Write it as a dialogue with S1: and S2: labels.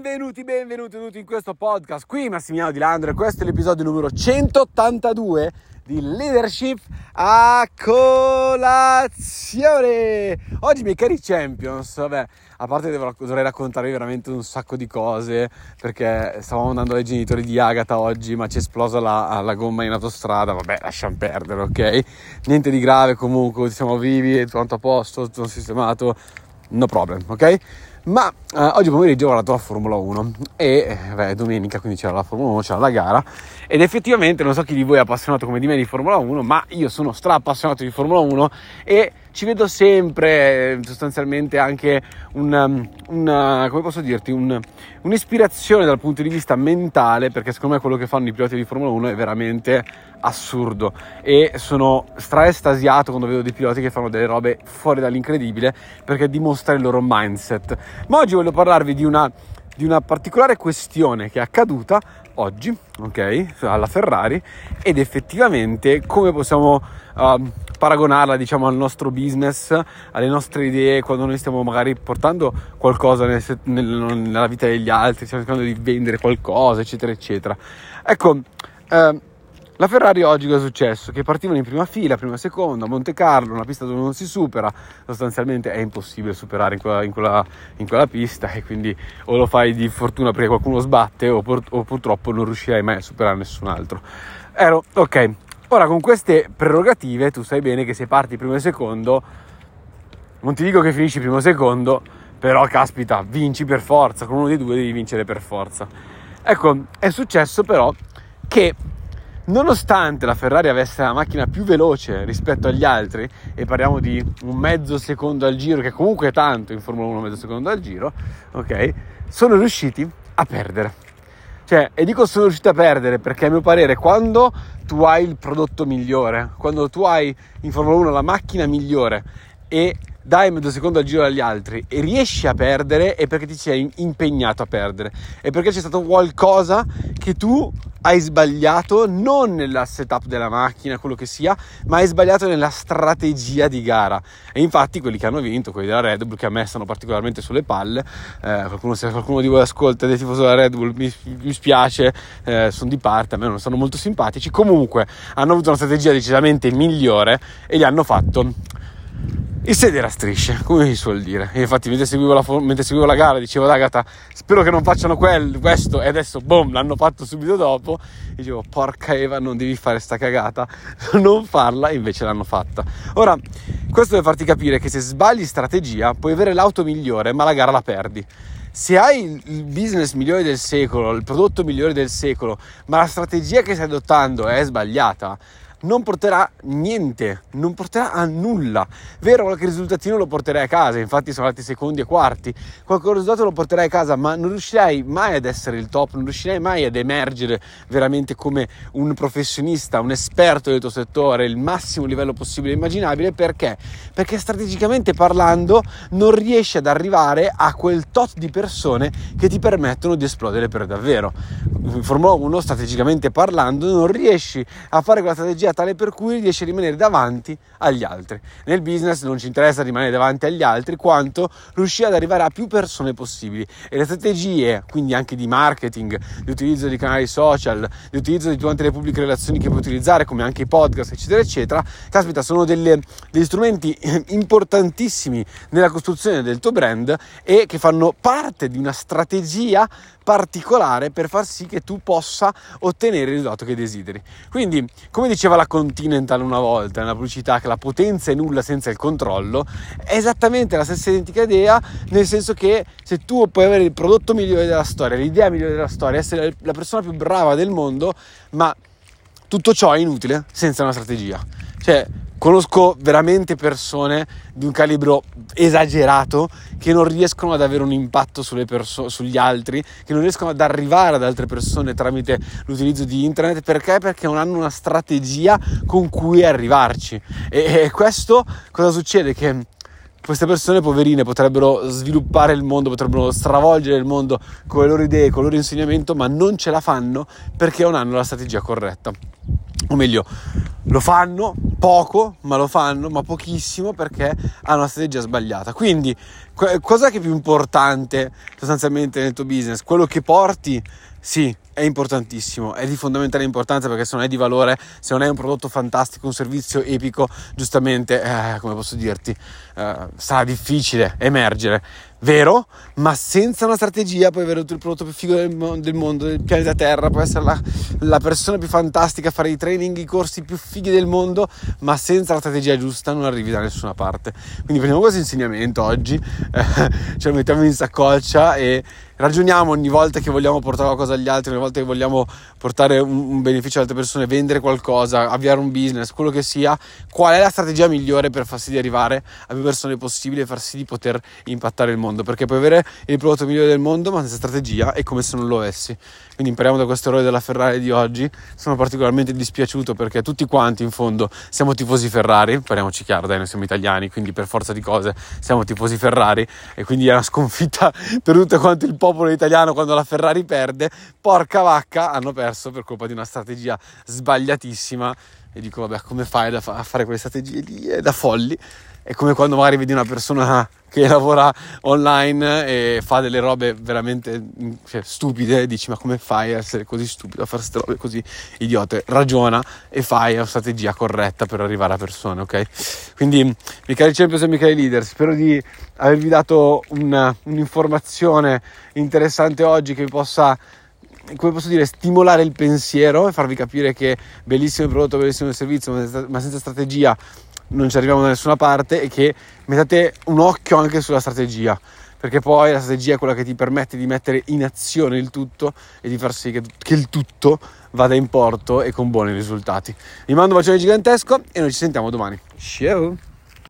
S1: Benvenuti, benvenuti tutti in questo podcast. Qui Massimiliano Di Landro e questo è l'episodio numero 182 di Leadership a colazione. Oggi miei cari Champions, vabbè, a parte dovrei raccontarvi veramente un sacco di cose perché stavamo andando dai genitori di Agatha oggi ma ci è esplosa la, la gomma in autostrada, vabbè lasciamo perdere, ok? Niente di grave comunque, siamo vivi, tutto a posto, tutto sistemato, no problem, ok? Ma eh, oggi pomeriggio ho guardato la Formula 1 e beh, domenica quindi c'era la Formula 1, c'era la gara ed effettivamente non so chi di voi è appassionato come di me di Formula 1, ma io sono stra appassionato di Formula 1 e ci vedo sempre sostanzialmente anche un, una, come posso dirti, un, un'ispirazione dal punto di vista mentale, perché secondo me quello che fanno i piloti di Formula 1 è veramente assurdo e sono straestasiato quando vedo dei piloti che fanno delle robe fuori dall'incredibile perché dimostra il loro mindset. Ma oggi voglio parlarvi di una, di una particolare questione che è accaduta oggi, ok, alla Ferrari ed effettivamente come possiamo uh, paragonarla diciamo al nostro business, alle nostre idee quando noi stiamo magari portando qualcosa nel, nel, nella vita degli altri, stiamo cercando di vendere qualcosa, eccetera, eccetera. Ecco, uh, la Ferrari oggi cosa è successo? Che partivano in prima fila, prima seconda, Monte Carlo, una pista dove non si supera, sostanzialmente è impossibile superare in quella, in quella, in quella pista e quindi o lo fai di fortuna perché qualcuno sbatte o, pur, o purtroppo non riuscirai mai a superare nessun altro. Ero, ok, ora con queste prerogative tu sai bene che se parti primo e secondo, non ti dico che finisci primo e secondo, però caspita, vinci per forza, con uno dei due devi vincere per forza. Ecco, è successo però che nonostante la Ferrari avesse la macchina più veloce rispetto agli altri, e parliamo di un mezzo secondo al giro, che comunque è tanto in Formula 1 mezzo secondo al giro, ok, sono riusciti a perdere. Cioè, e dico sono riusciti a perdere perché a mio parere quando tu hai il prodotto migliore, quando tu hai in Formula 1 la macchina migliore e dai mezzo secondo al giro agli altri e riesci a perdere è perché ti sei impegnato a perdere, è perché c'è stato qualcosa che tu hai sbagliato non nella setup della macchina, quello che sia, ma hai sbagliato nella strategia di gara. E infatti quelli che hanno vinto, quelli della Red Bull, che a me stanno particolarmente sulle palle, eh, qualcuno, se qualcuno di voi ascolta ed è tifoso della Red Bull, mi, mi spiace, eh, sono di parte, a me non sono molto simpatici, comunque hanno avuto una strategia decisamente migliore e gli hanno fatto il sedere a strisce, come si suol dire. Infatti, mentre seguivo, la, mentre seguivo la gara, dicevo ad Agata: Spero che non facciano quel, questo. E adesso, boom, l'hanno fatto subito dopo. E dicevo: Porca Eva, non devi fare sta cagata, non farla. E invece l'hanno fatta. Ora, questo deve farti capire che se sbagli strategia, puoi avere l'auto migliore, ma la gara la perdi se hai il business migliore del secolo, il prodotto migliore del secolo, ma la strategia che stai adottando è sbagliata, non porterà niente, non porterà a nulla. Vero, qualche risultatino lo porterai a casa, infatti sono andati secondi e quarti, qualche risultato lo porterai a casa, ma non riuscirai mai ad essere il top, non riuscirai mai ad emergere veramente come un professionista, un esperto del tuo settore, il massimo livello possibile e immaginabile, perché? Perché strategicamente parlando non riesci ad arrivare a quel tot di persone che ti permettono di esplodere per davvero. In Formula 1, strategicamente parlando, non riesci a fare quella strategia strategia tale per cui riesci a rimanere davanti agli altri. Nel business non ci interessa rimanere davanti agli altri quanto riuscire ad arrivare a più persone possibili e le strategie, quindi anche di marketing, di utilizzo di canali social, di utilizzo di tutte le pubbliche relazioni che puoi utilizzare, come anche i podcast, eccetera, eccetera, caspita, sono delle, degli strumenti importantissimi nella costruzione del tuo brand e che fanno parte di una strategia particolare per far sì che tu possa ottenere il risultato che desideri. Quindi, come diceva la Continental una volta nella pubblicità, che la potenza è nulla senza il controllo, è esattamente la stessa identica idea, nel senso che se tu puoi avere il prodotto migliore della storia, l'idea migliore della storia, essere la persona più brava del mondo, ma tutto ciò è inutile senza una strategia. Cioè, Conosco veramente persone di un calibro esagerato che non riescono ad avere un impatto perso- sugli altri, che non riescono ad arrivare ad altre persone tramite l'utilizzo di internet perché? Perché non hanno una strategia con cui arrivarci. E, e questo cosa succede? Che queste persone poverine potrebbero sviluppare il mondo, potrebbero stravolgere il mondo con le loro idee, con il loro insegnamento, ma non ce la fanno perché non hanno la strategia corretta. o meglio, lo fanno poco, ma lo fanno, ma pochissimo perché hanno una strategia sbagliata. Quindi, cos'è che è più importante sostanzialmente nel tuo business? Quello che porti sì, è importantissimo, è di fondamentale importanza perché se non è di valore, se non è un prodotto fantastico, un servizio epico, giustamente, eh, come posso dirti, eh, sarà difficile emergere. Vero, ma senza una strategia puoi avere il prodotto più figo del, del mondo, del pianeta Terra, puoi essere la, la, persona più fantastica, fare i training, i corsi più fighi del mondo, ma senza la strategia giusta non arrivi da nessuna parte. Quindi prendiamo questo insegnamento oggi, eh, ce lo mettiamo in saccoccia e ragioniamo ogni volta che vogliamo portare qualcosa agli altri, ogni volta che vogliamo portare un, un, beneficio alle altre persone, vendere qualcosa, avviare un business, quello che sia, qual è la strategia migliore per far sì di arrivare a più persone possibile e far sì di poter impattare il mondo, perché puoi avere il prodotto migliore del mondo ma senza strategia è come se non lo avessi. Quindi impariamo da questo errore della Ferrari di oggi. Sono particolarmente dispiaciuto perché tutti quanti in fondo siamo tifosi Ferrari, parliamoci chiaro, dai, noi siamo italiani, quindi per forza di cose siamo tifosi Ferrari e quindi è una sconfitta per tutto quanto il popolo italiano quando la Ferrari perde. Porca vacca, hanno perso per colpa di una strategia sbagliatissima e dico vabbè come fai a fare quelle strategie lì? È da folli. È come quando magari vedi una persona che lavora online e fa delle robe veramente cioè, stupide, dici ma come fai a essere così stupido, a fare queste robe così idiote? Ragiona e fai la strategia corretta per arrivare a persone, ok? Quindi, miei cari champions e miei cari leader, spero di avervi dato una, un'informazione interessante oggi che vi possa come posso dire, stimolare il pensiero e farvi capire che bellissimo il prodotto, bellissimo il servizio, ma senza strategia non ci arriviamo da nessuna parte e che mettate un occhio anche sulla strategia perché poi la strategia è quella che ti permette di mettere in azione il tutto e di far sì che, che il tutto vada in porto e con buoni risultati. Vi mando un bacione gigantesco e noi ci sentiamo domani. Ciao!